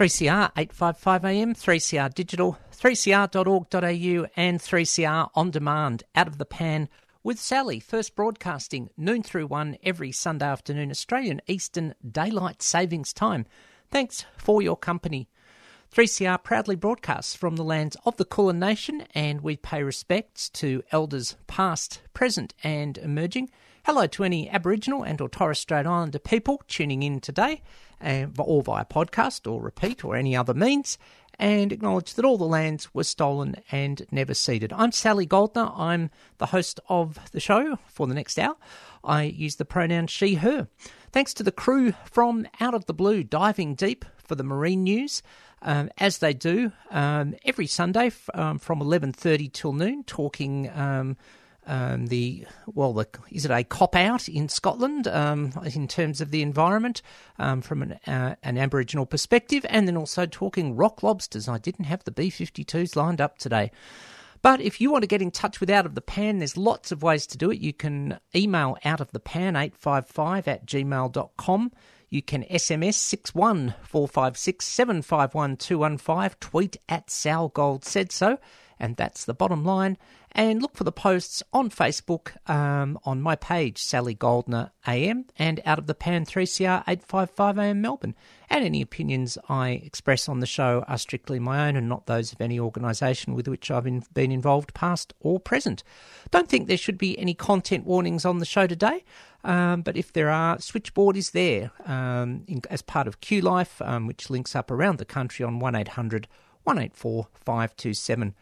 3CR 855 AM, 3CR Digital, 3cr.org.au, and 3CR On Demand, Out of the Pan with Sally, first broadcasting noon through one every Sunday afternoon, Australian Eastern Daylight Savings Time. Thanks for your company. 3CR proudly broadcasts from the lands of the Kulin Nation, and we pay respects to elders past, present, and emerging. Hello to any Aboriginal and or Torres Strait Islander people tuning in today and, or via podcast or repeat or any other means and acknowledge that all the lands were stolen and never ceded. I'm Sally Goldner. I'm the host of the show for the next hour. I use the pronoun she, her. Thanks to the crew from Out of the Blue, diving deep for the marine news. Um, as they do um, every Sunday f- um, from 11:30 till noon, talking um, um, the well, the, is it a cop out in Scotland um, in terms of the environment um, from an, uh, an Aboriginal perspective, and then also talking rock lobsters. I didn't have the B 52s lined up today. But if you want to get in touch with Out of the Pan, there's lots of ways to do it. You can email out of the pan 855 at gmail.com. You can SMS 61456 751 215, tweet at Sal Gold said so, and that's the bottom line. And look for the posts on Facebook um, on my page, Sally Goldner AM, and Out of the Pan 3CR 855 AM Melbourne. And any opinions I express on the show are strictly my own and not those of any organisation with which I've been, been involved, past or present. Don't think there should be any content warnings on the show today. Um, but if there are, Switchboard is there um, in, as part of Q Life, um, which links up around the country on 1800 184 527.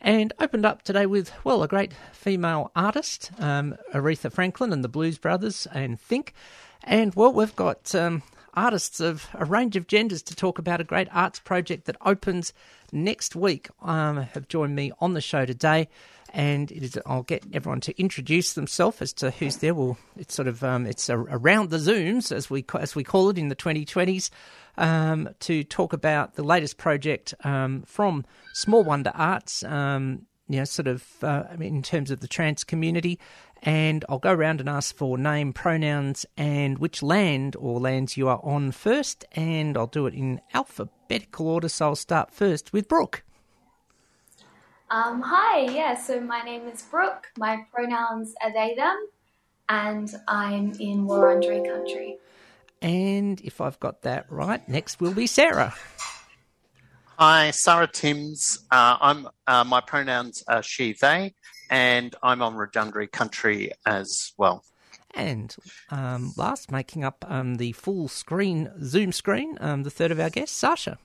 And opened up today with, well, a great female artist, um, Aretha Franklin and the Blues Brothers, and Think. And, well, we've got um, artists of a range of genders to talk about a great arts project that opens next week. Um, have joined me on the show today and I'll get everyone to introduce themselves as to who's there. Well, it's sort of um, it's a, around the zooms as we as we call it in the 2020s um, to talk about the latest project um, from Small Wonder Arts. Um, you know, sort of uh, in terms of the trans community, and I'll go around and ask for name, pronouns, and which land or lands you are on first, and I'll do it in alphabetical order. So I'll start first with Brooke. Um, hi, yeah, so my name is Brooke. My pronouns are they, them, and I'm in Wurundjeri country. And if I've got that right, next will be Sarah. Hi, Sarah Timms. Uh, I'm uh, my pronouns are she, they, and I'm on Wurundjeri country as well. And um, last, making up um, the full screen Zoom screen, um, the third of our guests, Sasha.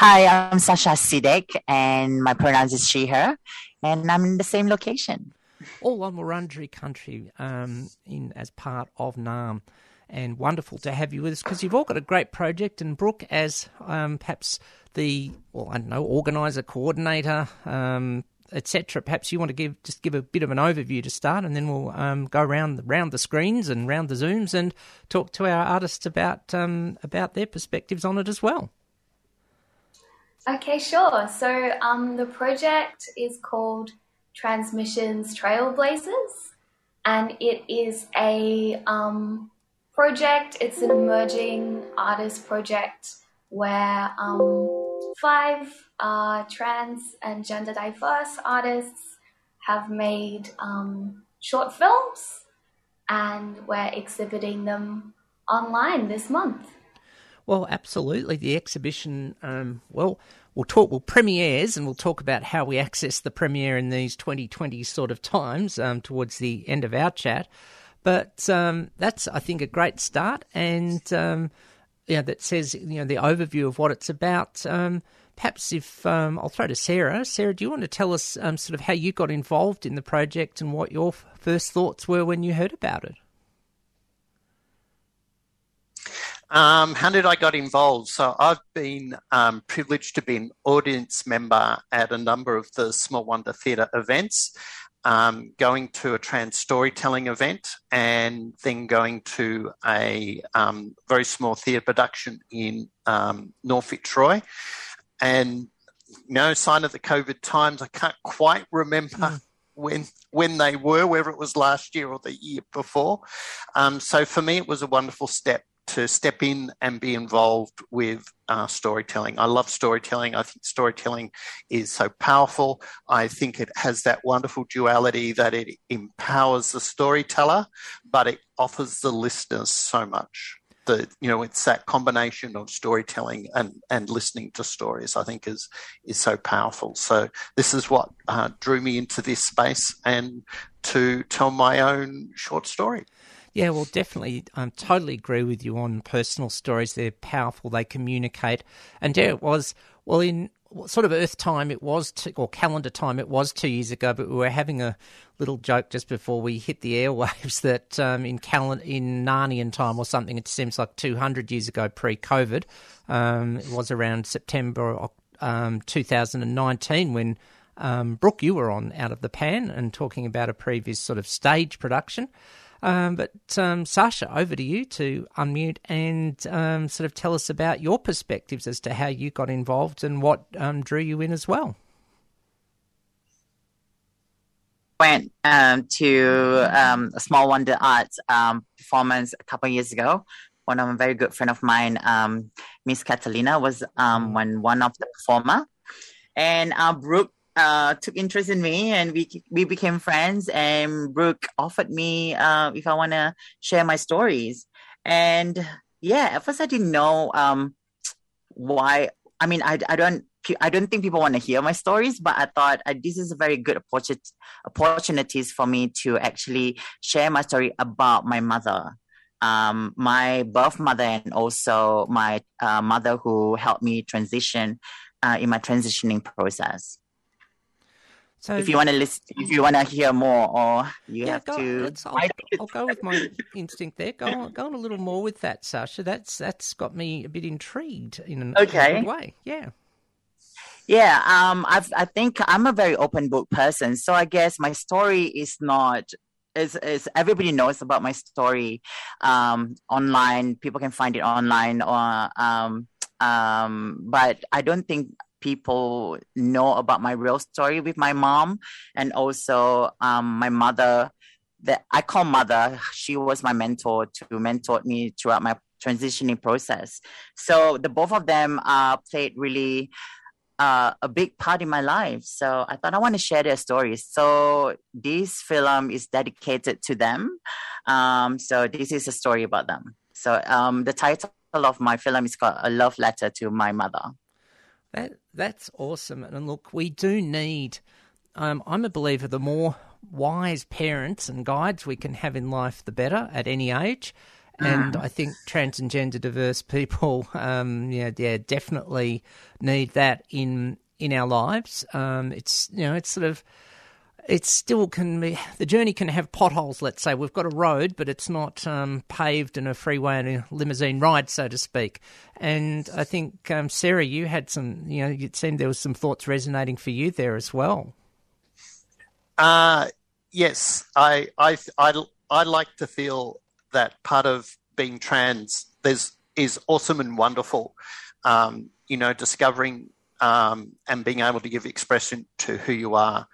Hi, I'm Sasha Sidek, and my pronouns is she, her, and I'm in the same location. all on Wurundjeri country um, in as part of Naarm. And wonderful to have you with us because you've all got a great project. And Brooke, as um, perhaps the well, I don't know, organizer, coordinator, um, etc. Perhaps you want to give just give a bit of an overview to start, and then we'll um, go around round the screens and round the zooms and talk to our artists about um, about their perspectives on it as well. Okay, sure. So um, the project is called Transmissions Trailblazers, and it is a um, project. It's an emerging artist project where um, five uh, trans and gender diverse artists have made um, short films, and we're exhibiting them online this month. Well, absolutely. The exhibition, um, well, we'll talk, we'll premieres and we'll talk about how we access the premiere in these 2020 sort of times um, towards the end of our chat. But um, that's, I think, a great start. And, um, yeah, that says, you know, the overview of what it's about. Um, perhaps if um, I'll throw to Sarah. Sarah, do you want to tell us sort of how you got involved in the project and what your first thoughts were when you heard about it? Um, how did I got involved? So I've been um, privileged to be an audience member at a number of the Small Wonder Theatre events, um, going to a trans storytelling event, and then going to a um, very small theatre production in um, North Fitzroy, and no sign of the COVID times. I can't quite remember. When when they were, whether it was last year or the year before, um, so for me it was a wonderful step to step in and be involved with uh, storytelling. I love storytelling. I think storytelling is so powerful. I think it has that wonderful duality that it empowers the storyteller, but it offers the listeners so much. the you know it's that combination of storytelling and and listening to stories I think is is so powerful. So this is what uh, drew me into this space and to tell my own short story. Yeah, well, definitely. I um, totally agree with you on personal stories. They're powerful. They communicate. And yeah, it was well in sort of Earth time. It was two, or calendar time. It was two years ago. But we were having a little joke just before we hit the airwaves that um, in calendar in Narnian time or something, it seems like two hundred years ago, pre-COVID. Um, it was around September um, 2019 when. Um, Brooke, you were on Out of the Pan and talking about a previous sort of stage production. Um, but um, Sasha, over to you to unmute and um, sort of tell us about your perspectives as to how you got involved and what um, drew you in as well. Went um, to um, a Small Wonder Arts performance a couple of years ago. One of a very good friend of mine, Miss Catalina, was one one of the performer, and uh, Brooke uh, took interest in me and we we became friends and Brooke offered me uh, if I want to share my stories. And yeah at first I didn't know um, why I mean I, I don't I don't think people want to hear my stories but I thought uh, this is a very good opportunity opportunities for me to actually share my story about my mother. Um, my birth mother and also my uh, mother who helped me transition uh, in my transitioning process so if you want to listen, if you want to hear more, or you yeah, have go, to, I'll, I'll, go with my instinct there. Go on, go on a little more with that, Sasha. That's that's got me a bit intrigued in an okay. way. Yeah. Yeah, um, I've, I think I'm a very open book person, so I guess my story is not is is everybody knows about my story um, online. People can find it online, or um, um, but I don't think people know about my real story with my mom and also um, my mother that I call mother. She was my mentor to mentor me throughout my transitioning process. So the both of them uh, played really uh, a big part in my life. So I thought I want to share their stories. So this film is dedicated to them. Um, so this is a story about them. So um, the title of my film is called A Love Letter to My Mother. That that's awesome. And look, we do need. Um, I'm a believer. The more wise parents and guides we can have in life, the better at any age. And I think trans and gender diverse people, um, yeah, yeah, definitely need that in in our lives. Um, it's you know, it's sort of it still can be the journey can have potholes. Let's say we've got a road, but it's not um, paved and a freeway and a limousine ride, so to speak. And I think um, Sarah, you had some. You know, it seemed there was some thoughts resonating for you there as well. Uh yes, I I I I like to feel that part of being trans there's is awesome and wonderful. Um, you know, discovering um, and being able to give expression to who you are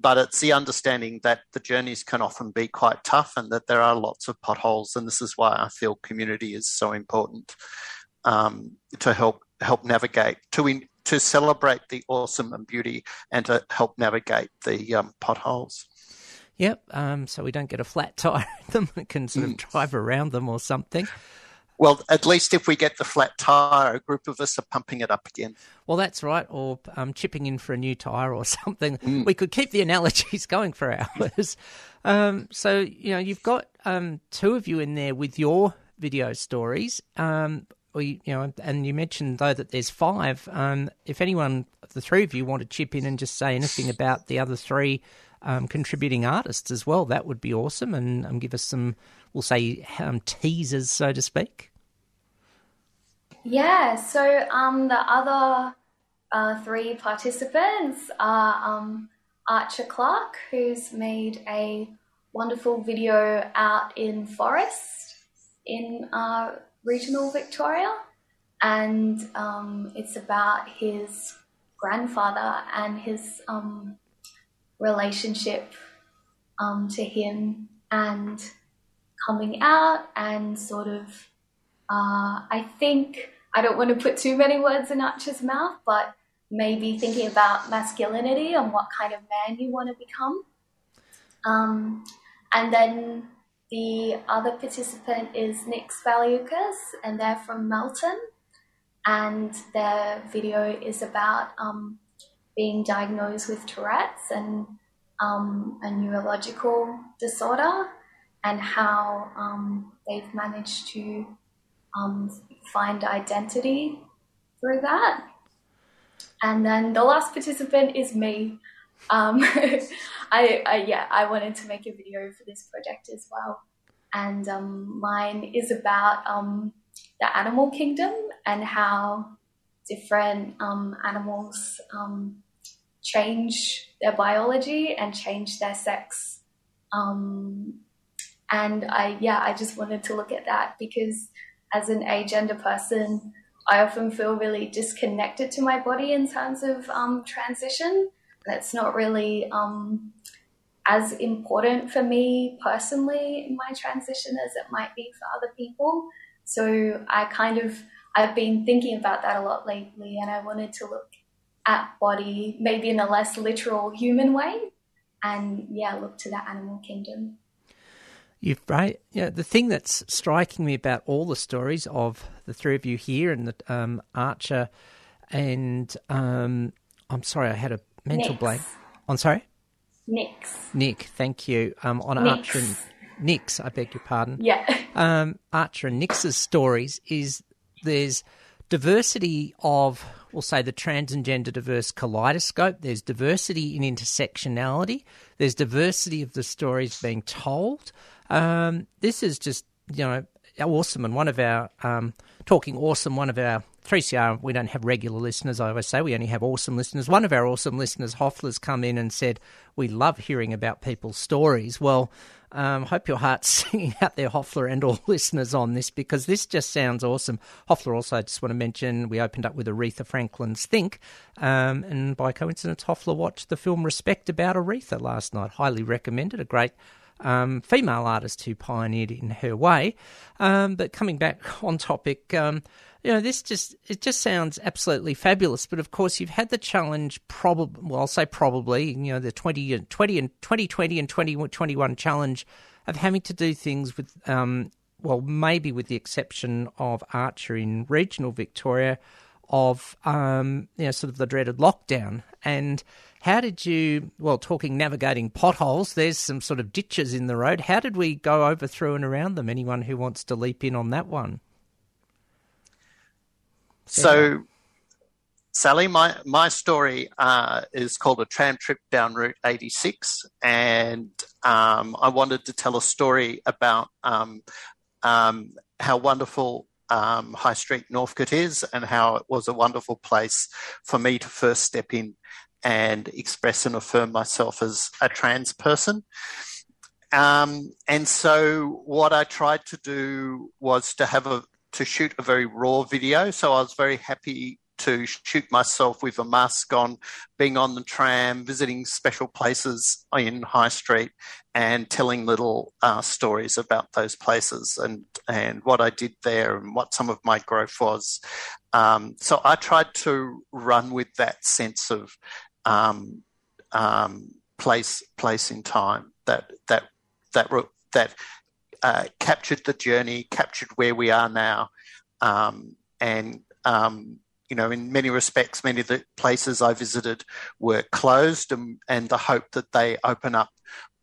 but it's the understanding that the journeys can often be quite tough and that there are lots of potholes. And this is why I feel community is so important um, to help help navigate to in, to celebrate the awesome and beauty and to help navigate the um, potholes. Yep. Um, so we don't get a flat tire in them. It can sort of Mm. drive around them or something. Well, at least if we get the flat tire, a group of us are pumping it up again. Well, that's right. Or um, chipping in for a new tire or something. Mm. We could keep the analogies going for hours. um, so you know, you've got um, two of you in there with your video stories. Um, we, you know, and you mentioned though that there's five. Um, if anyone, the three of you, want to chip in and just say anything about the other three um, contributing artists as well, that would be awesome, and um, give us some, we'll say, um, teasers, so to speak. Yeah, so um, the other uh, three participants are um, Archer Clark, who's made a wonderful video out in Forest in uh, regional Victoria, and um, it's about his grandfather and his um, relationship um, to him and coming out and sort of uh, I think I don't want to put too many words in Archer's mouth, but maybe thinking about masculinity and what kind of man you want to become. Um, and then the other participant is Nick Valiukas, and they're from Melton. And their video is about um, being diagnosed with Tourette's and um, a neurological disorder, and how um, they've managed to um, find identity through that. And then the last participant is me. Um, I, I yeah, I wanted to make a video for this project as well, and um, mine is about um, the animal kingdom and how different um, animals change their biology and change their sex. Um, and I yeah, I just wanted to look at that because as an agender person, I often feel really disconnected to my body in terms of um, transition. That's not really um, as important for me personally in my transition as it might be for other people. So I kind of I've been thinking about that a lot lately, and I wanted to look at body maybe in a less literal human way, and yeah, look to the animal kingdom. You've right. Yeah, the thing that's striking me about all the stories of the three of you here and the um, Archer and um, I'm sorry, I had a mental Nix. blank. I'm sorry, Nix. Nick. Thank you. Um, on Nix. Archer and Nick's, I beg your pardon. Yeah. um, Archer and Nix's stories is there's diversity of, we'll say, the trans and gender diverse kaleidoscope. There's diversity in intersectionality. There's diversity of the stories being told. Um, this is just, you know, awesome. And one of our, um, talking awesome, one of our 3CR, we don't have regular listeners, I always say, we only have awesome listeners. One of our awesome listeners, Hoffler's come in and said, We love hearing about people's stories. Well, um, hope your heart's singing out there, Hoffler, and all listeners on this because this just sounds awesome. Hoffler also, I just want to mention, we opened up with Aretha Franklin's Think, um, and by coincidence, Hoffler watched the film Respect about Aretha last night. Highly recommended. A great um, female artist who pioneered in her way. Um, but coming back on topic, um, you know, this just it just sounds absolutely fabulous. But of course, you've had the challenge, probably. Well, I'll say probably. You know, the 20, and 20 and 2020 and 2021 challenge of having to do things with. Um, well, maybe with the exception of Archer in regional Victoria, of um, you know, sort of the dreaded lockdown. And how did you? Well, talking navigating potholes, there's some sort of ditches in the road. How did we go over through and around them? Anyone who wants to leap in on that one? So, Sally, my, my story uh, is called A Tram Trip Down Route 86. And um, I wanted to tell a story about um, um, how wonderful um, High Street Northcote is and how it was a wonderful place for me to first step in and express and affirm myself as a trans person. Um, and so what I tried to do was to have a to shoot a very raw video. So I was very happy to shoot myself with a mask on, being on the tram, visiting special places in High Street, and telling little uh, stories about those places and and what I did there and what some of my growth was. Um, so I tried to run with that sense of um, um, place place in time that that that that uh, captured the journey, captured where we are now, um, and um, you know, in many respects, many of the places I visited were closed, and, and the hope that they open up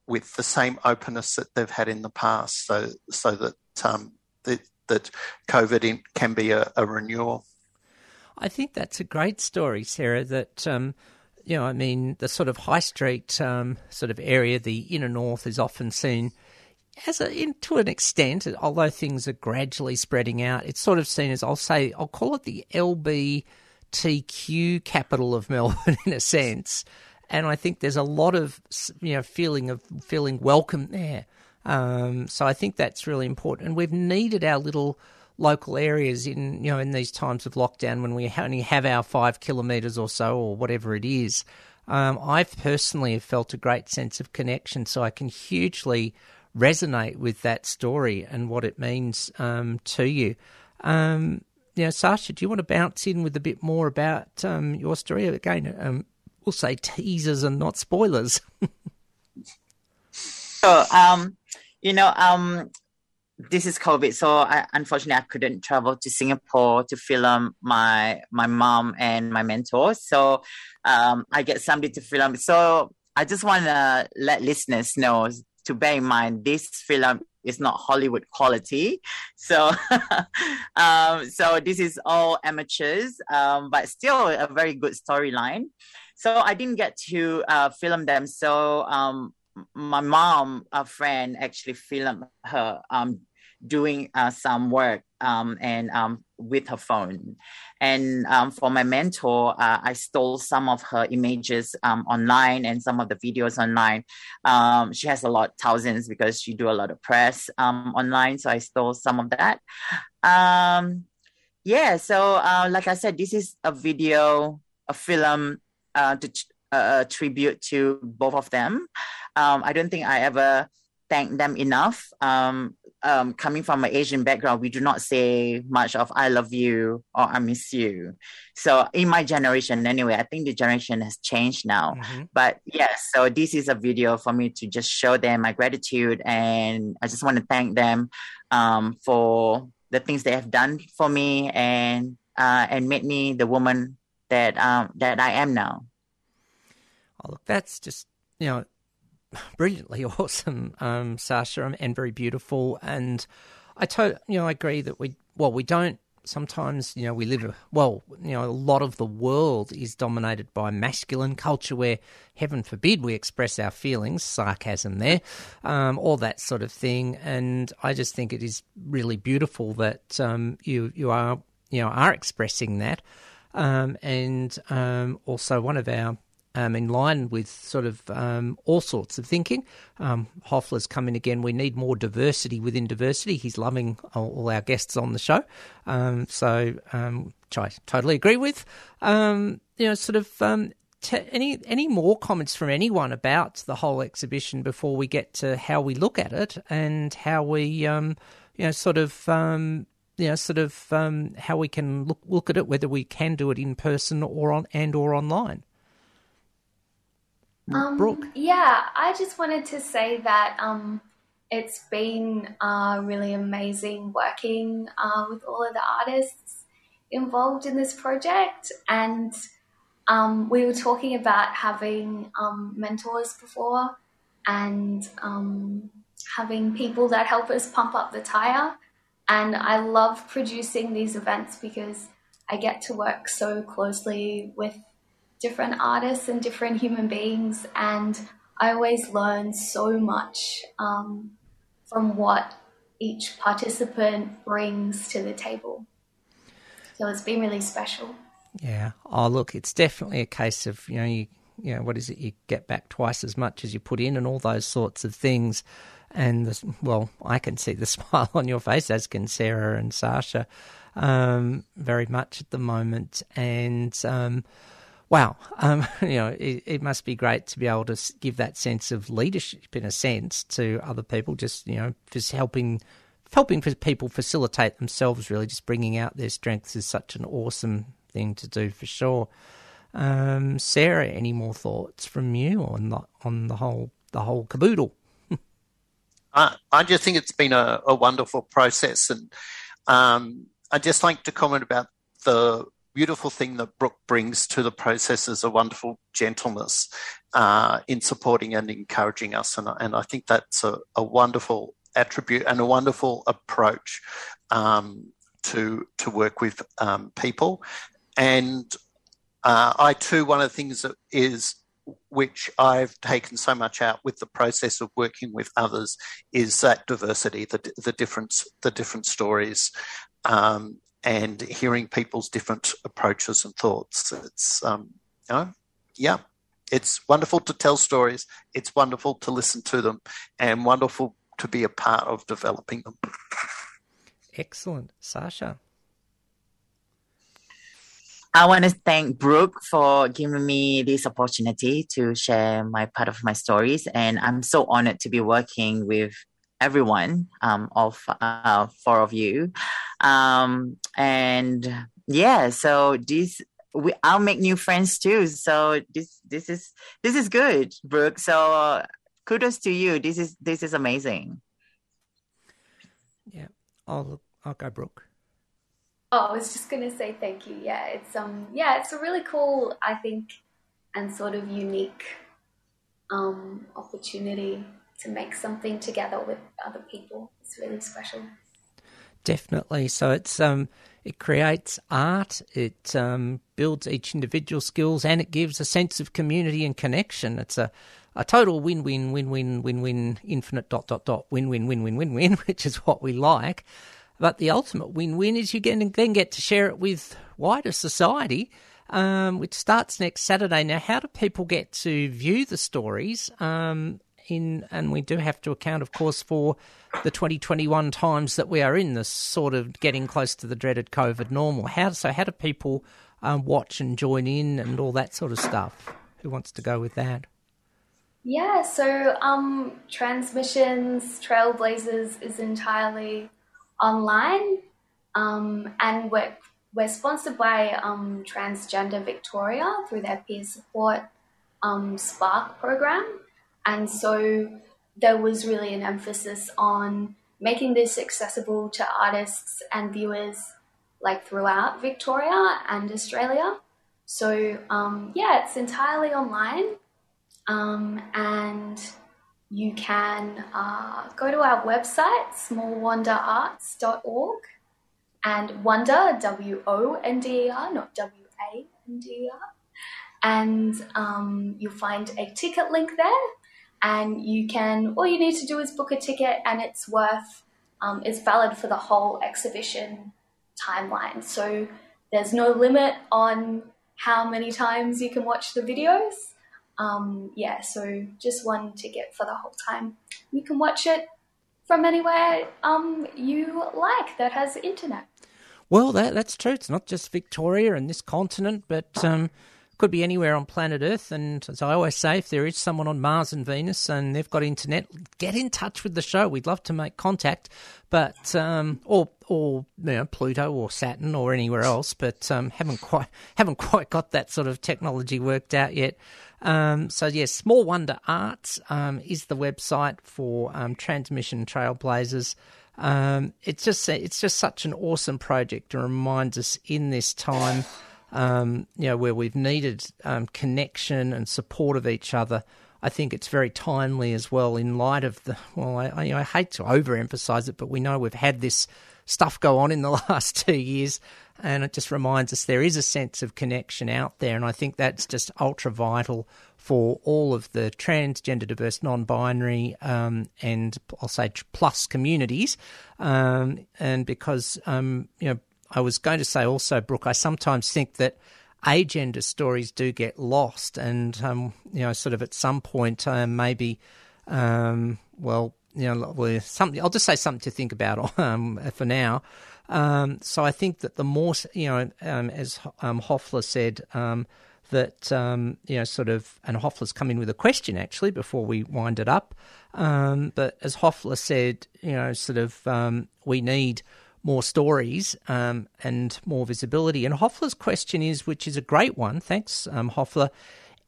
with the same openness that they've had in the past, so so that um, that, that COVID in, can be a, a renewal. I think that's a great story, Sarah. That um, you know, I mean, the sort of high street um, sort of area, the inner north, is often seen as a, in, to an extent, although things are gradually spreading out. It's sort of seen as I'll say, I'll call it the LBTQ capital of Melbourne in a sense. And I think there's a lot of you know feeling of feeling welcome there. Um, so I think that's really important, and we've needed our little local areas in you know in these times of lockdown when we only have our five kilometres or so or whatever it is. Um, I've personally have felt a great sense of connection, so I can hugely resonate with that story and what it means um, to you. Um, know, Sasha, do you want to bounce in with a bit more about um, your story? Again, um, we'll say teasers and not spoilers. So, um, you know, um, this is COVID, so I, unfortunately I couldn't travel to Singapore to film my my mom and my mentor. So um, I get somebody to film. So I just want to let listeners know to bear in mind this film is not Hollywood quality. So um, so this is all amateurs, um, but still a very good storyline. So I didn't get to uh, film them. So um, my mom, a friend, actually filmed her um, doing uh, some work um, and um, with her phone. And um, for my mentor, uh, I stole some of her images um, online and some of the videos online. Um, she has a lot, thousands, because she do a lot of press um, online. So I stole some of that. yeah. So uh, like I said, this is a video, a film uh, to uh, tribute to both of them. I don't think I ever thanked them enough. Um, um, coming from an Asian background, we do not say much of "I love you" or "I miss you." So, in my generation, anyway, I think the generation has changed now. Mm-hmm. But yes, so this is a video for me to just show them my gratitude, and I just want to thank them um, for the things they have done for me and uh, and made me the woman that um, that I am now. Oh, look, that's just you know brilliantly awesome, um, Sasha, and very beautiful. And I totally, you know, I agree that we, well, we don't sometimes, you know, we live, well, you know, a lot of the world is dominated by masculine culture where, heaven forbid, we express our feelings, sarcasm there, um, all that sort of thing. And I just think it is really beautiful that um, you, you are, you know, are expressing that. Um, and um, also one of our um, in line with sort of um, all sorts of thinking. Um, Hoffler's coming again. We need more diversity within diversity. He's loving all, all our guests on the show. Um, so, um, which I totally agree with. Um, you know, sort of. T- any any more comments from anyone about the whole exhibition before we get to how we look at it and how we um, you know sort of um, you know sort of um, how we can look look at it whether we can do it in person or on and or online. Um, Brooke? Yeah, I just wanted to say that um, it's been uh, really amazing working uh, with all of the artists involved in this project. And um, we were talking about having um, mentors before and um, having people that help us pump up the tire. And I love producing these events because I get to work so closely with different artists and different human beings, and I always learn so much um, from what each participant brings to the table. So it's been really special. Yeah. Oh, look, it's definitely a case of you know you you know what is it? You get back twice as much as you put in, and all those sorts of things. And the, well, I can see the smile on your face, as can Sarah and Sasha, um, very much at the moment. And um, wow, um, you know, it, it, must be great to be able to give that sense of leadership, in a sense, to other people. Just you know, just helping, helping people facilitate themselves. Really, just bringing out their strengths is such an awesome thing to do for sure. Um, Sarah, any more thoughts from you on the on the whole the whole caboodle? I, I just think it's been a, a wonderful process, and um, I'd just like to comment about the beautiful thing that Brooke brings to the process is a wonderful gentleness uh, in supporting and encouraging us, and, and I think that's a, a wonderful attribute and a wonderful approach um, to to work with um, people. And uh, I too, one of the things that is which I've taken so much out with the process of working with others is that diversity, the the difference, the different stories, um, and hearing people's different approaches and thoughts. It's um, you know, yeah, it's wonderful to tell stories. It's wonderful to listen to them, and wonderful to be a part of developing them. Excellent, Sasha. I want to thank Brooke for giving me this opportunity to share my part of my stories. And I'm so honored to be working with everyone, um, of uh, four of you. Um, and yeah, so this, we, I'll make new friends too. So this, this is, this is good, Brooke. So uh, kudos to you. This is, this is amazing. Yeah, I'll I'll go, Brooke. Oh, I was just gonna say thank you. Yeah, it's um yeah, it's a really cool, I think, and sort of unique um opportunity to make something together with other people. It's really special. Definitely. So it's um it creates art, it um, builds each individual skills, and it gives a sense of community and connection. It's a a total win win win win win win infinite dot dot dot win win win win win win, which is what we like. But the ultimate win win is you get, then get to share it with wider society, um, which starts next Saturday. Now, how do people get to view the stories? Um, in and we do have to account, of course, for the 2021 times that we are in, this sort of getting close to the dreaded COVID normal. How so? How do people um, watch and join in and all that sort of stuff? Who wants to go with that? Yeah, so um, Transmissions Trailblazers is entirely online, um, and we're we're sponsored by um, Transgender Victoria through their peer support um, Spark program, and so there was really an emphasis on making this accessible to artists and viewers like throughout Victoria and Australia. So um, yeah, it's entirely online. Um, and you can uh, go to our website, smallwonderarts.org, and Wonder, W O N D E R, not W A N D E R. And um, you'll find a ticket link there, and you can, all you need to do is book a ticket, and it's worth, um, it's valid for the whole exhibition timeline. So there's no limit on how many times you can watch the videos. Um, yeah, so just one ticket for the whole time. You can watch it from anywhere um, you like that has internet. Well, that that's true. It's not just Victoria and this continent, but um, could be anywhere on planet Earth. And as I always say, if there is someone on Mars and Venus and they've got internet, get in touch with the show. We'd love to make contact, but um, or or you know, Pluto or Saturn or anywhere else, but um, haven't quite haven't quite got that sort of technology worked out yet. Um, so yes, Small Wonder Arts um, is the website for um, Transmission Trailblazers. Um, it's just it's just such an awesome project to remind us in this time, um, you know, where we've needed um, connection and support of each other. I think it's very timely as well in light of the. Well, I, I, I hate to overemphasize it, but we know we've had this stuff go on in the last two years, and it just reminds us there is a sense of connection out there, and I think that's just ultra vital for all of the transgender, diverse, non-binary, um, and I'll say plus communities, um, and because um, you know, I was going to say also, Brooke, I sometimes think that agender stories do get lost, and um, you know, sort of at some point, uh, maybe, um, well, you know, something. I'll just say something to think about um, for now. Um, so I think that the more, you know, um, as um, Hoffler said, that you know, sort of, and Hoffler's come in with a question actually before we wind it up. But as Hoffler said, you know, sort of, we need more stories um, and more visibility. And Hoffler's question is, which is a great one. Thanks, um, Hoffler.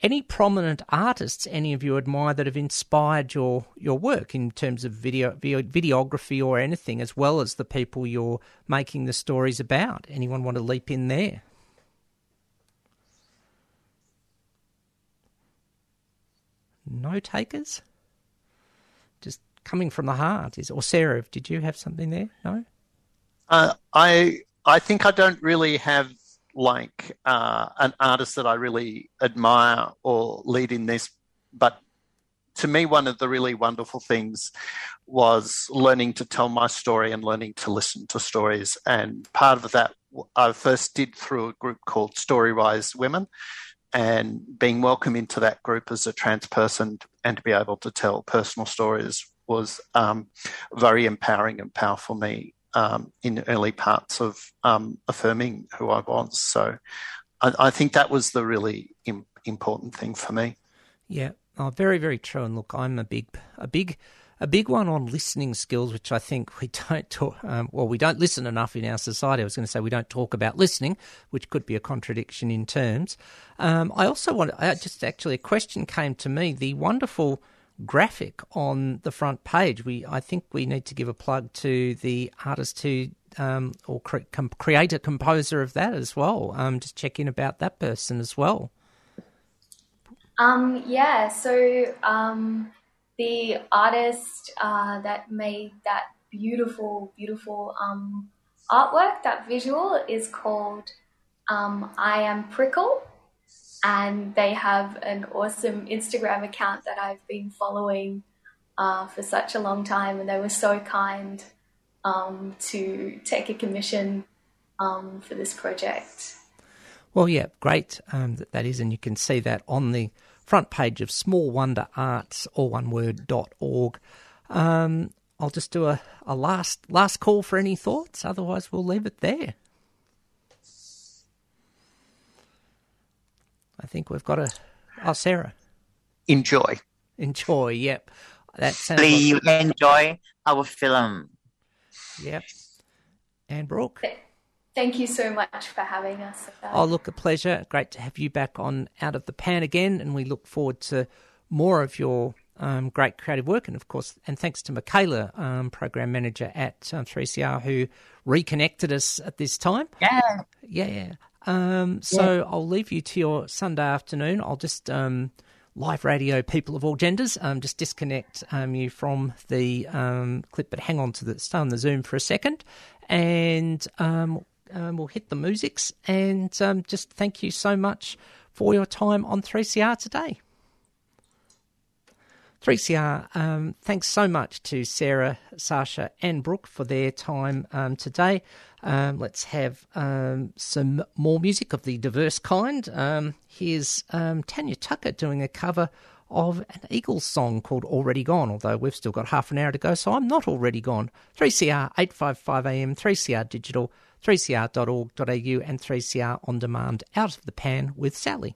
Any prominent artists any of you admire that have inspired your, your work in terms of video, video videography or anything, as well as the people you're making the stories about? Anyone want to leap in there? No takers? Just coming from the heart is or Sarah, did you have something there? No? Uh, I I think I don't really have like uh, an artist that I really admire or lead in this, but to me, one of the really wonderful things was learning to tell my story and learning to listen to stories. And part of that I first did through a group called Storywise Women, and being welcome into that group as a trans person and to be able to tell personal stories was um, very empowering and powerful for me um, in early parts of um, affirming who I was. So I, I think that was the really Im- important thing for me. Yeah, oh, very, very true. And look, I'm a big, a big, a big one on listening skills, which I think we don't talk. Um, well, we don't listen enough in our society. I was going to say we don't talk about listening, which could be a contradiction in terms. Um, I also want. I just actually a question came to me. The wonderful graphic on the front page. We, I think, we need to give a plug to the artist who um, or cre- com- composer of that as well. Um, just check in about that person as well. Um, yeah, so um, the artist uh, that made that beautiful, beautiful um, artwork, that visual, is called um, I Am Prickle. And they have an awesome Instagram account that I've been following uh, for such a long time. And they were so kind um, to take a commission um, for this project. Well, yeah, great um, that that is, and you can see that on the front page of Small Wonder Arts, all one word, dot org. Um, I'll just do a, a last last call for any thoughts. Otherwise, we'll leave it there. I think we've got a. Oh, Sarah, Enjoy. enjoy. Yep, that sounds. Hopefully Like, you enjoy our film. yep. And Brooke. Thank you so much for having us. Oh, look, a pleasure. Great to have you back on Out of the Pan again, and we look forward to more of your um, great creative work. And of course, and thanks to Michaela, um, program manager at um, 3CR, who reconnected us at this time. Yeah. Yeah, yeah. Um, so I'll leave you to your Sunday afternoon. I'll just um, live radio, people of all genders, um, just disconnect um, you from the um, clip, but hang on to the stay on the Zoom for a second, and um, um, we'll hit the musics. And um, just thank you so much for your time on 3CR today. 3CR, um, thanks so much to Sarah, Sasha, and Brooke for their time um, today. Um, let's have um, some more music of the diverse kind. Um, here's um, Tanya Tucker doing a cover of an Eagles song called Already Gone, although we've still got half an hour to go, so I'm not already gone. 3CR 855 AM, 3CR Digital, 3cr.org.au, and 3CR On Demand Out of the Pan with Sally.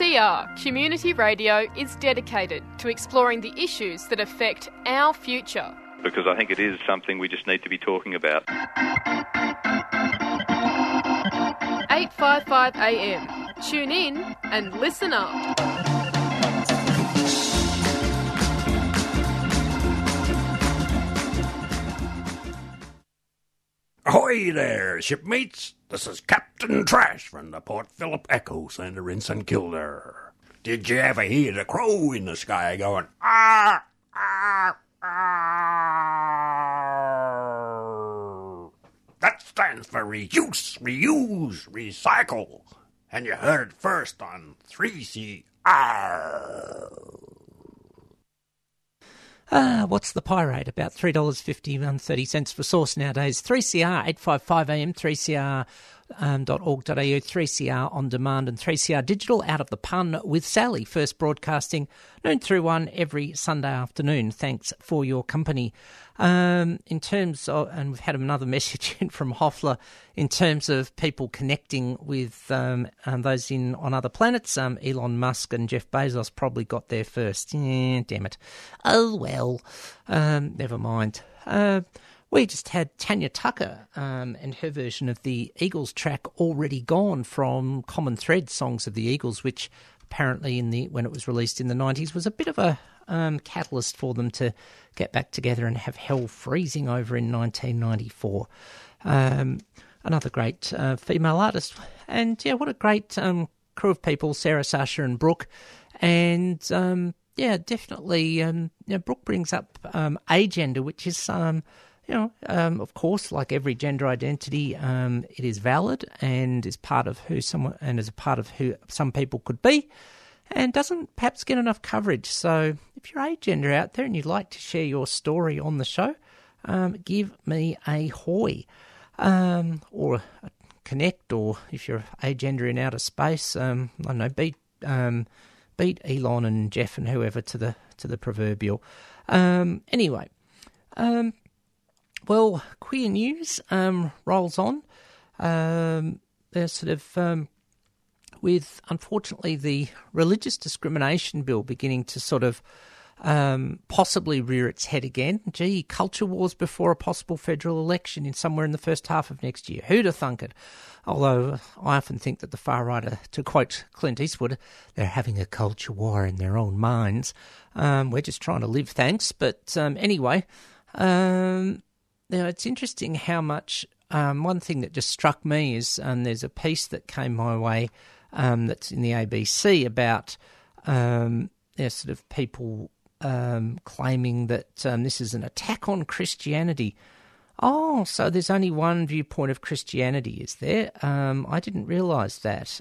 3CR Community Radio is dedicated to exploring the issues that affect our future. because I think it is something we just need to be talking about. 855 AM. Tune in and listen up. Ahoy there, shipmates! This is Captain Trash from the Port Phillip EcoCentre in St Kilda. Did you ever hear the crow in the sky going, ah, ah, ah? That stands for reuse, reuse, recycle. And you heard it first on 3CR. Ah, what's the pie rate? About three dollars fifty and thirty cents for sauce nowadays. Three CR eight five five AM three CR um, dot org au three CR on demand and three CR digital out of the pan with Sally. First broadcasting noon through one every Sunday afternoon. Thanks for your company. Um, in terms of, and we've had another message in from Hoffler in terms of people connecting with um, um, those in on other planets. Um, Elon Musk and Jeff Bezos probably got there first. Yeah, damn it. Oh well. Um, never mind. Uh, we just had Tanya Tucker um, and her version of the Eagles track "Already Gone" from Common Thread "Songs of the Eagles," which apparently in the when it was released in the nineties was a bit of a um, catalyst for them to get back together and have hell freezing over in 1994. Um, another great uh, female artist, and yeah, what a great um, crew of people: Sarah, Sasha, and Brooke, and um, yeah, definitely. Um, you know, Brooke brings up um, agender, which is you know, um, of course, like every gender identity, um, it is valid and is part of who someone and is a part of who some people could be, and doesn't perhaps get enough coverage. So, if you're a gender out there and you'd like to share your story on the show, um, give me a hoy, um, or a connect, or if you're a gender in outer space, um, I don't know, beat um, beat Elon and Jeff and whoever to the to the proverbial. Anyway. Um, well, queer news um, rolls on. Um, sort of, um, with unfortunately the religious discrimination bill beginning to sort of um, possibly rear its head again. Gee, culture wars before a possible federal election in somewhere in the first half of next year. Who'd have thunk it? Although I often think that the far right, to quote Clint Eastwood, they're having a culture war in their own minds. Um, we're just trying to live, thanks. But um, anyway, um, now, it's interesting how much. Um, one thing that just struck me is um, there's a piece that came my way um, that's in the ABC about um, there's sort of people um, claiming that um, this is an attack on Christianity. Oh, so there's only one viewpoint of Christianity, is there? I didn't realise that.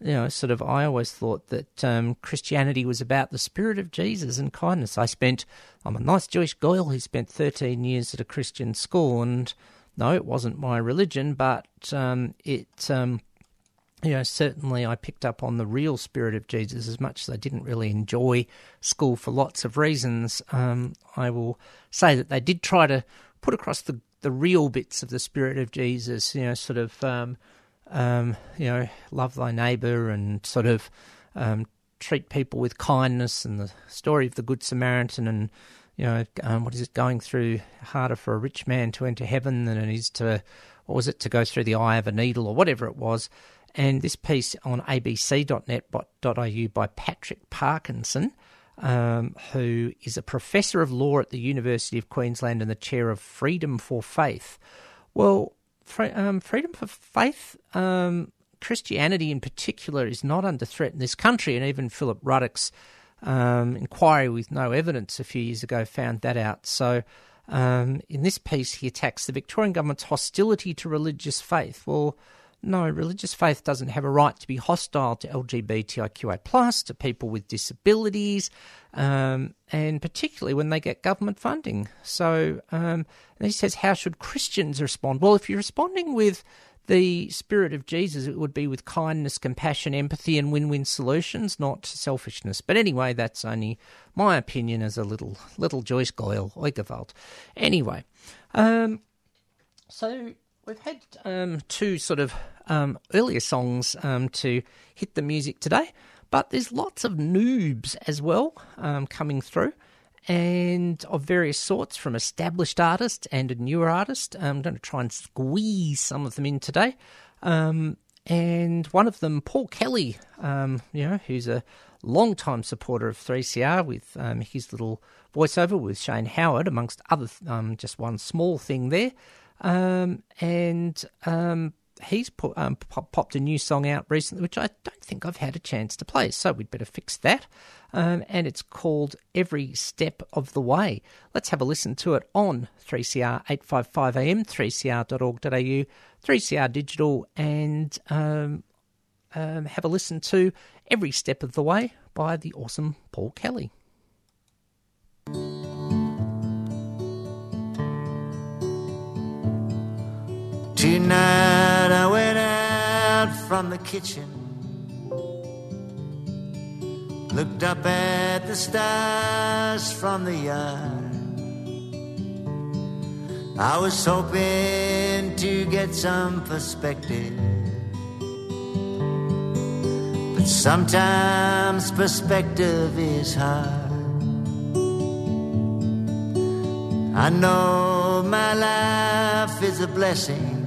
Um, you know, sort of, I always thought that um, Christianity was about the spirit of Jesus and kindness. I spent, I'm a nice Jewish girl who spent 13 years at a Christian school, and no, it wasn't my religion, but um, it, um, you know, certainly I picked up on the real spirit of Jesus as much as I didn't really enjoy school for lots of reasons. Um, I will say that they did try to put across the, the real bits of the spirit of Jesus, you know, sort of um, you know, love thy neighbour and sort of um, treat people with kindness and the story of the Good Samaritan and, you know, um, what is it, going through harder for a rich man to enter heaven than it is to, what was it, to go through the eye of a needle or whatever it was. And this piece on abc.net.au by Patrick Parkinson, um, who is a professor of law at the University of Queensland and the chair of Freedom for Faith. Well, um, freedom for faith, um, Christianity in particular, is not under threat in this country. And even Philip Ruddock's um, inquiry with no evidence a few years ago found that out. So, um, in this piece, he attacks the Victorian government's hostility to religious faith. Well, no, religious faith doesn't have a right to be hostile to LGBTIQA plus, to people with disabilities, um, and particularly when they get government funding. So um, he says, how should Christians respond? Well, if you're responding with the spirit of Jesus, it would be with kindness, compassion, empathy, and win-win solutions, not selfishness. But anyway, that's only my opinion as a little little Joyce Goyle, Oigewald. Anyway, um, so We've had um, two sort of um, earlier songs um, to hit the music today, but there's lots of noobs as well um, coming through, and of various sorts from established artists and a newer artist. I'm going to try and squeeze some of them in today. Um, and one of them, Paul Kelly, um, you know, who's a long-time supporter of 3CR with um, his little voiceover with Shane Howard, amongst other, um, just one small thing there. Um, and um, he's put, um, pop, popped a new song out recently, which I don't think I've had a chance to play, so we'd better fix that. Um, and it's called Every Step of the Way. Let's have a listen to it on 3CR 855 AM, 3cr.org.au, 3CR Digital, and um, um, have a listen to Every Step of the Way by the awesome Paul Kelly. Tonight I went out from the kitchen, looked up at the stars from the yard. I was hoping to get some perspective, but sometimes perspective is hard. I know my life is a blessing.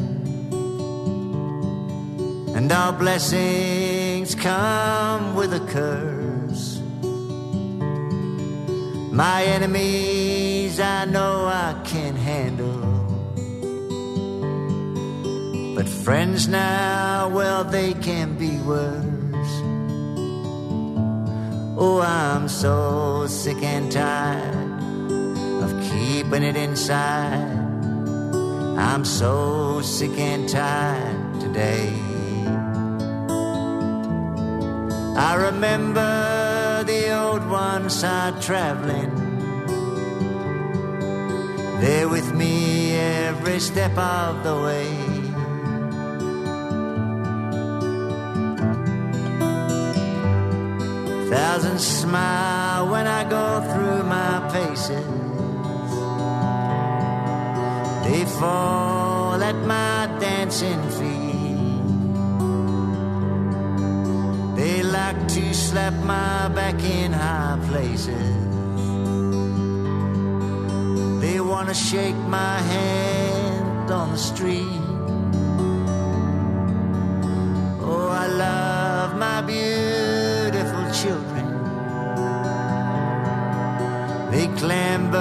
And our blessings come with a curse. My enemies I know I can handle. But friends now, well, they can be worse. Oh, I'm so sick and tired of keeping it inside. I'm so sick and tired today. I remember the old ones side traveling. They're with me every step of the way. Thousands smile when I go through my paces. They fall at my dancing feet. Like to slap my back in high places. They want to shake my hand on the street. Oh, I love my beautiful children. They clamber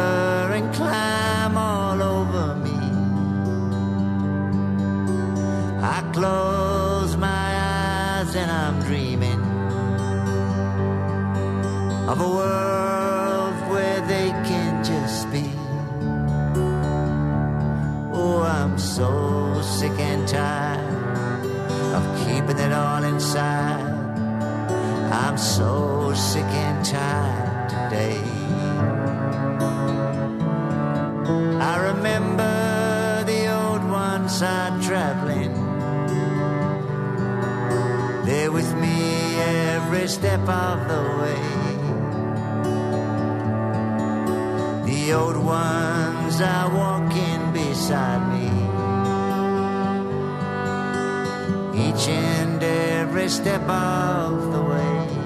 of a world where they can just be. Oh, I'm so sick and tired of keeping it all inside. I'm so sick and tired today. I remember the old ones are traveling. They're with me every step of the way. The old ones are walking beside me. Each and every step of the way.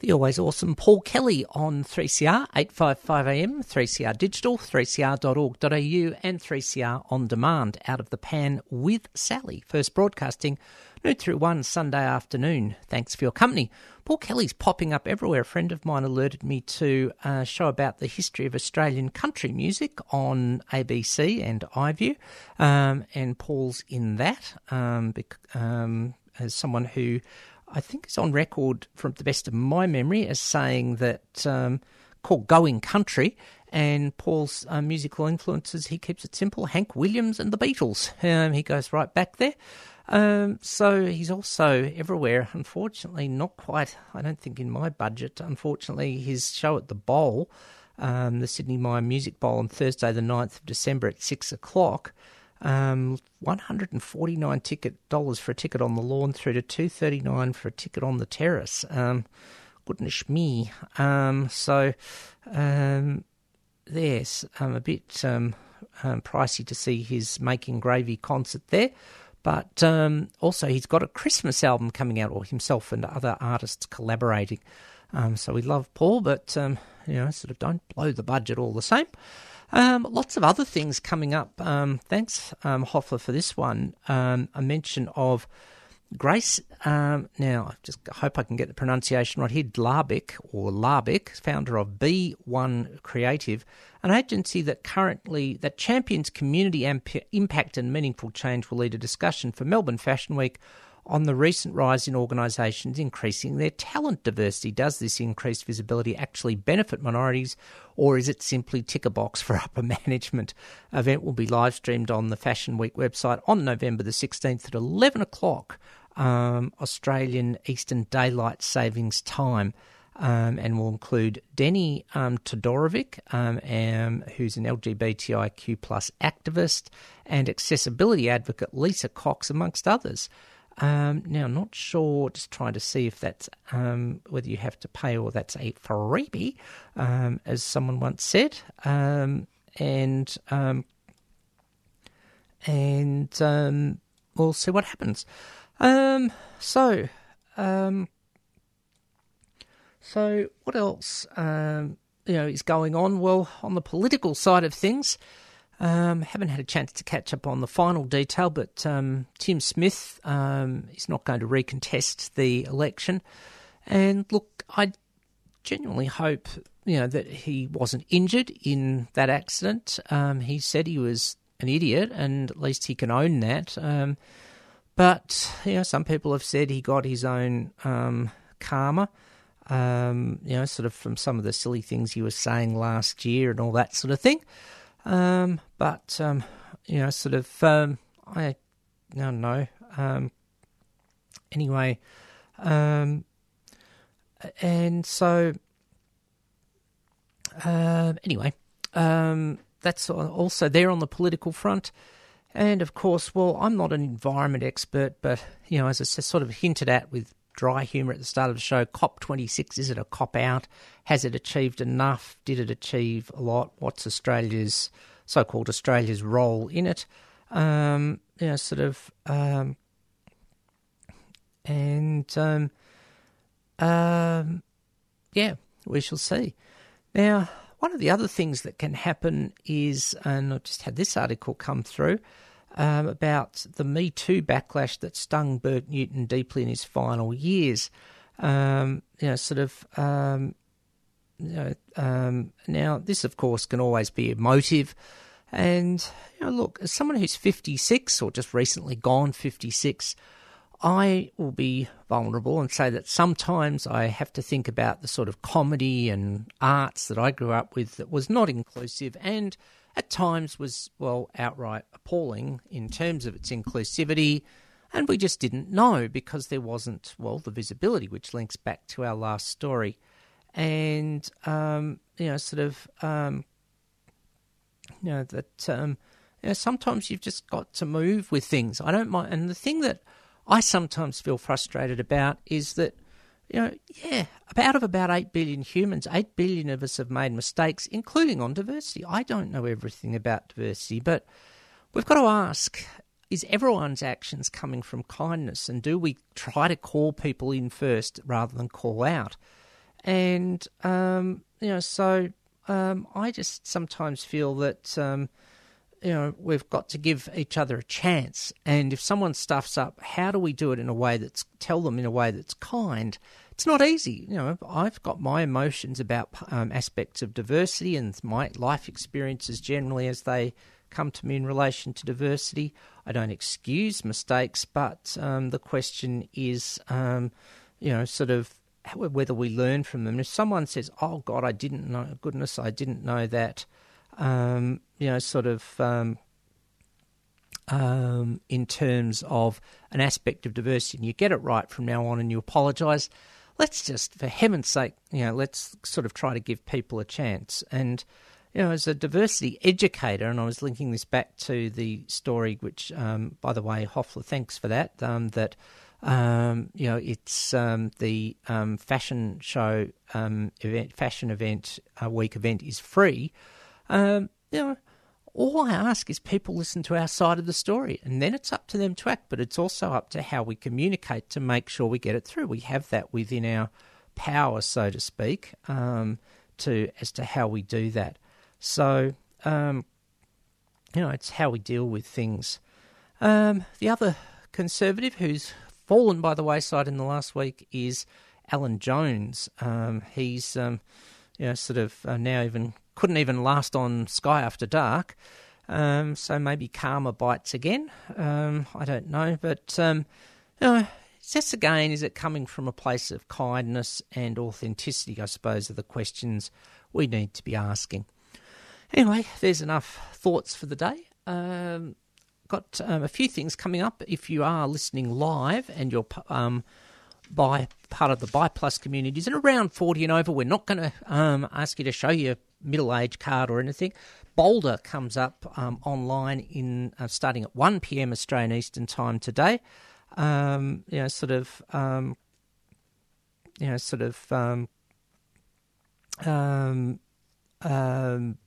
The always awesome Paul Kelly on 3CR, 855am, 3CR Digital, 3cr.org.au, and 3CR On Demand, out of the pan with Sally. First broadcasting noon through one Sunday afternoon. Thanks for your company. Paul Kelly's popping up everywhere. A friend of mine alerted me to a show about the history of Australian country music on ABC and iView, um, and Paul's in that um, um, as someone who I think is on record, from the best of my memory, as saying that um, called Going Country. And Paul's uh, musical influences, he keeps it simple Hank Williams and the Beatles. Um, he goes right back there. Um, so he's also everywhere. Unfortunately, not quite, I don't think, in my budget. Unfortunately, his show at the Bowl, um, the Sidney Myer Music Bowl, on Thursday, the 9th of December at 6 o'clock. Um, 149 ticket dollars for a ticket on the lawn through to 239 for a ticket on the terrace. Um, goodness me. Um, so, um, there's um, a bit um, um, pricey to see his Making Gravy concert there. But um, also, he's got a Christmas album coming out, or himself and other artists collaborating. Um, so we love Paul, but um, you know, sort of don't blow the budget all the same. Lots of other things coming up. Thanks, Hoffler, for this one. A mention of Grace. Um, now, I just hope I can get the pronunciation right here. Dlabik or Larbik, founder of B1 Creative, an agency that currently that champions community amp- impact and meaningful change, will lead a discussion for Melbourne Fashion Week on the recent rise in organisations increasing their talent diversity. Does this increased visibility actually benefit minorities, or is it simply tick a box for upper management? Event will be live streamed on the Fashion Week website on November the 16th at 11 o'clock um, Australian Eastern Daylight Savings Time. Um, and will include Denny um, Todorovic, um, who's an LGBTIQ plus activist, and accessibility advocate Lisa Cox, amongst others. Um, now, not sure, just trying to see if that's um, whether you have to pay or that's a freebie, um, as someone once said. Um, and and we'll see what happens. Um, so, um, so what else? Um, you know, is going on? Well, on the political side of things, um, haven't had a chance to catch up on the final detail, but um, Tim Smith um, is not going to recontest the election. And look, I genuinely hope you know that he wasn't injured in that accident. Um, he said he was an idiot, and at least he can own that. Um, but you know, some people have said he got his own um, karma. Um, you know, sort of from some of the silly things he was saying last year and all that sort of thing. Um, but um, you know, sort of, um, I don't know. Um, anyway, um, and so uh, anyway, um, that's also there on the political front. And of course, well, I'm not an environment expert, but you know, as I sort of hinted at with dry humour at the start of the show, COP26 is it a cop out? Has it achieved enough? Did it achieve a lot? What's Australia's so-called Australia's role in it? Um, you know, sort of, um, and um, um, yeah, we shall see. Now, one of the other things that can happen is, and I just had this article come through um, about the Me Too backlash that stung Bert Newton deeply in his final years. Um, you know, sort of. Um, you know, um, now, this, of course, can always be emotive. And, you know, look, as someone who's 56 or just recently gone 56, I will be vulnerable and say that sometimes I have to think about the sort of comedy and arts that I grew up with that was not inclusive and at times was, well, outright appalling in terms of its inclusivity. And we just didn't know because there wasn't, well, the visibility, which links back to our last story. And, um, you know, sort of, um, you know, that, um, you know, sometimes you've just got to move with things. I don't mind. And the thing that I sometimes feel frustrated about is that, you know, yeah, out of about 8 billion humans, 8 billion of us have made mistakes, including on diversity. I don't know everything about diversity, but we've got to ask is everyone's actions coming from kindness? And do we try to call people in first rather than call out? And, um, you know, so um, I just sometimes feel that. Um, you know, we've got to give each other a chance. And if someone stuffs up, how do we do it in a way that's tell them in a way that's kind? It's not easy. You know, I've got my emotions about um, aspects of diversity and my life experiences generally as they come to me in relation to diversity. I don't excuse mistakes, but um, the question is, um, you know, sort of whether we learn from them. If someone says, "Oh God, I didn't know," goodness, I didn't know that um, you know, sort of um, um, in terms of an aspect of diversity, and you get it right from now on, and you apologise. Let's just, for heaven's sake, you know, let's sort of try to give people a chance. And you know, as a diversity educator, and I was linking this back to the story, which, um, by the way, Hoffler, thanks for that. Um, that Um, you know, it's um, the um, fashion show um, event, fashion event, uh, week event is free. Um, you know, all I ask is people listen to our side of the story, and then it's up to them to act. But it's also up to how we communicate to make sure we get it through. We have that within our power, so to speak, um, to as to how we do that. So, um, you know, it's how we deal with things. Um, the other conservative who's fallen by the wayside in the last week is Alan Jones. Um, he's, um, you know, sort of uh, now even couldn't even last on Sky After Dark. Um, so maybe karma bites again. Um, I don't know, but um, you know, it's just again, is it coming from a place of kindness and authenticity? I suppose are the questions we need to be asking. Anyway, there's enough thoughts for the day. Um, got um, a few things coming up. If you are listening live and you're um, by part of the Bi Plus communities and around 40 and over, we're not going to um, ask you to show your middle age card or anything. Boulder comes up um, online in uh, starting at 1 p.m. Australian Eastern Time today. Um, you know, sort of, um, you know, sort of, um, um, um,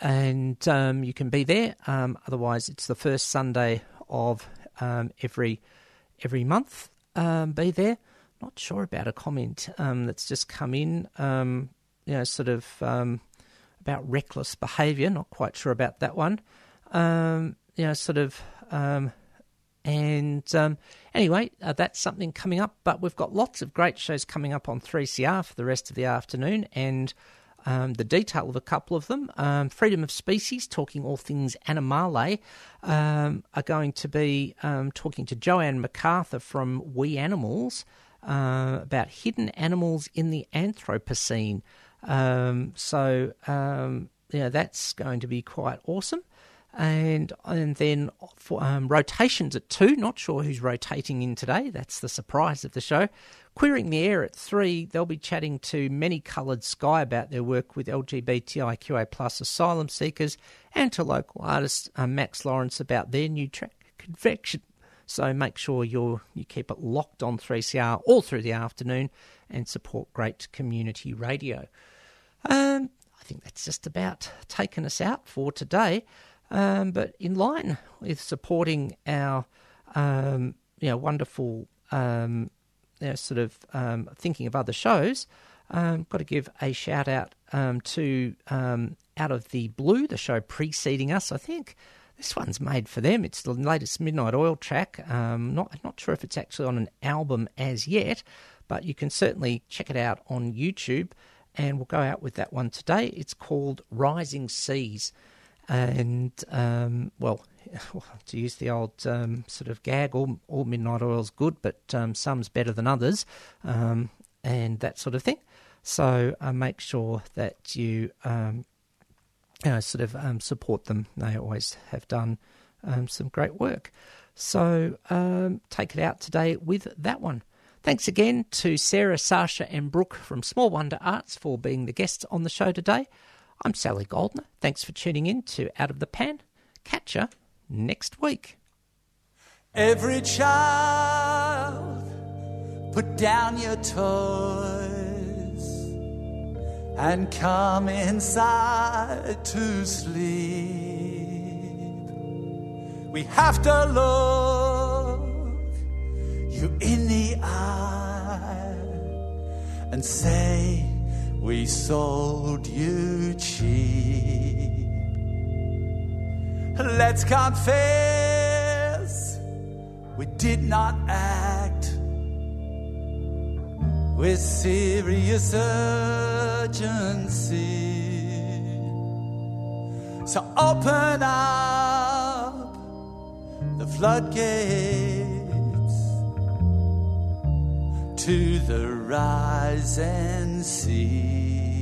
and um, you can be there. Otherwise, it's the first Sunday of every every month. Um, be there. Not sure about a comment um, that's just come in. Um, you know, sort of um, about reckless behaviour. Not quite sure about that one. Um, you know, sort of. Um, and anyway, uh, that's something coming up. But we've got lots of great shows coming up on 3CR for the rest of the afternoon. And um, the detail of a couple of them. Um, Freedom of Species, talking all things Animale, um, are going to be um, talking to Jo-Anne McArthur from We Animals uh, about hidden animals in the Anthropocene. Um, so, um, yeah, that's going to be quite awesome. And and then for rotations at two. Not sure who's rotating in today. That's the surprise of the show. Queering the Air at three, they'll be chatting to Many Coloured Sky about their work with LGBTIQA plus asylum seekers and to local artist uh, Max Lawrence about their new track, Convection. So make sure you you keep it locked on 3CR all through the afternoon and support great community radio. Um, I think that's just about taken us out for today. Um, but in line with supporting our um, you know wonderful um, you know, sort of um, thinking of other shows, um, got to give a shout out um, to um, Out of the Blue, the show preceding us. I think this one's made for them. It's the latest Midnight Oil track. Um, not not sure if it's actually on an album as yet, but you can certainly check it out on YouTube. And we'll go out with that one today. It's called Rising Seas. And, um, well, to use the old um, sort of gag, all, all midnight oil's good, but um, some's better than others, um, and that sort of thing. So uh, make sure that you, um, you know, sort of um, support them. They always have done um, some great work. So take it out today with that one. Thanks again to Sarah, Sasha, and Brooke from Small Wonder Arts for being the guests on the show today. I'm Sally Goldner. Thanks for tuning in to Out of the Pan. Catch ya next week. Every child, put down your toys and come inside to sleep. We have to look you in the eye and say, We sold you cheap. Let's confess we did not act with serious urgency. So open up the floodgates to the rise and see.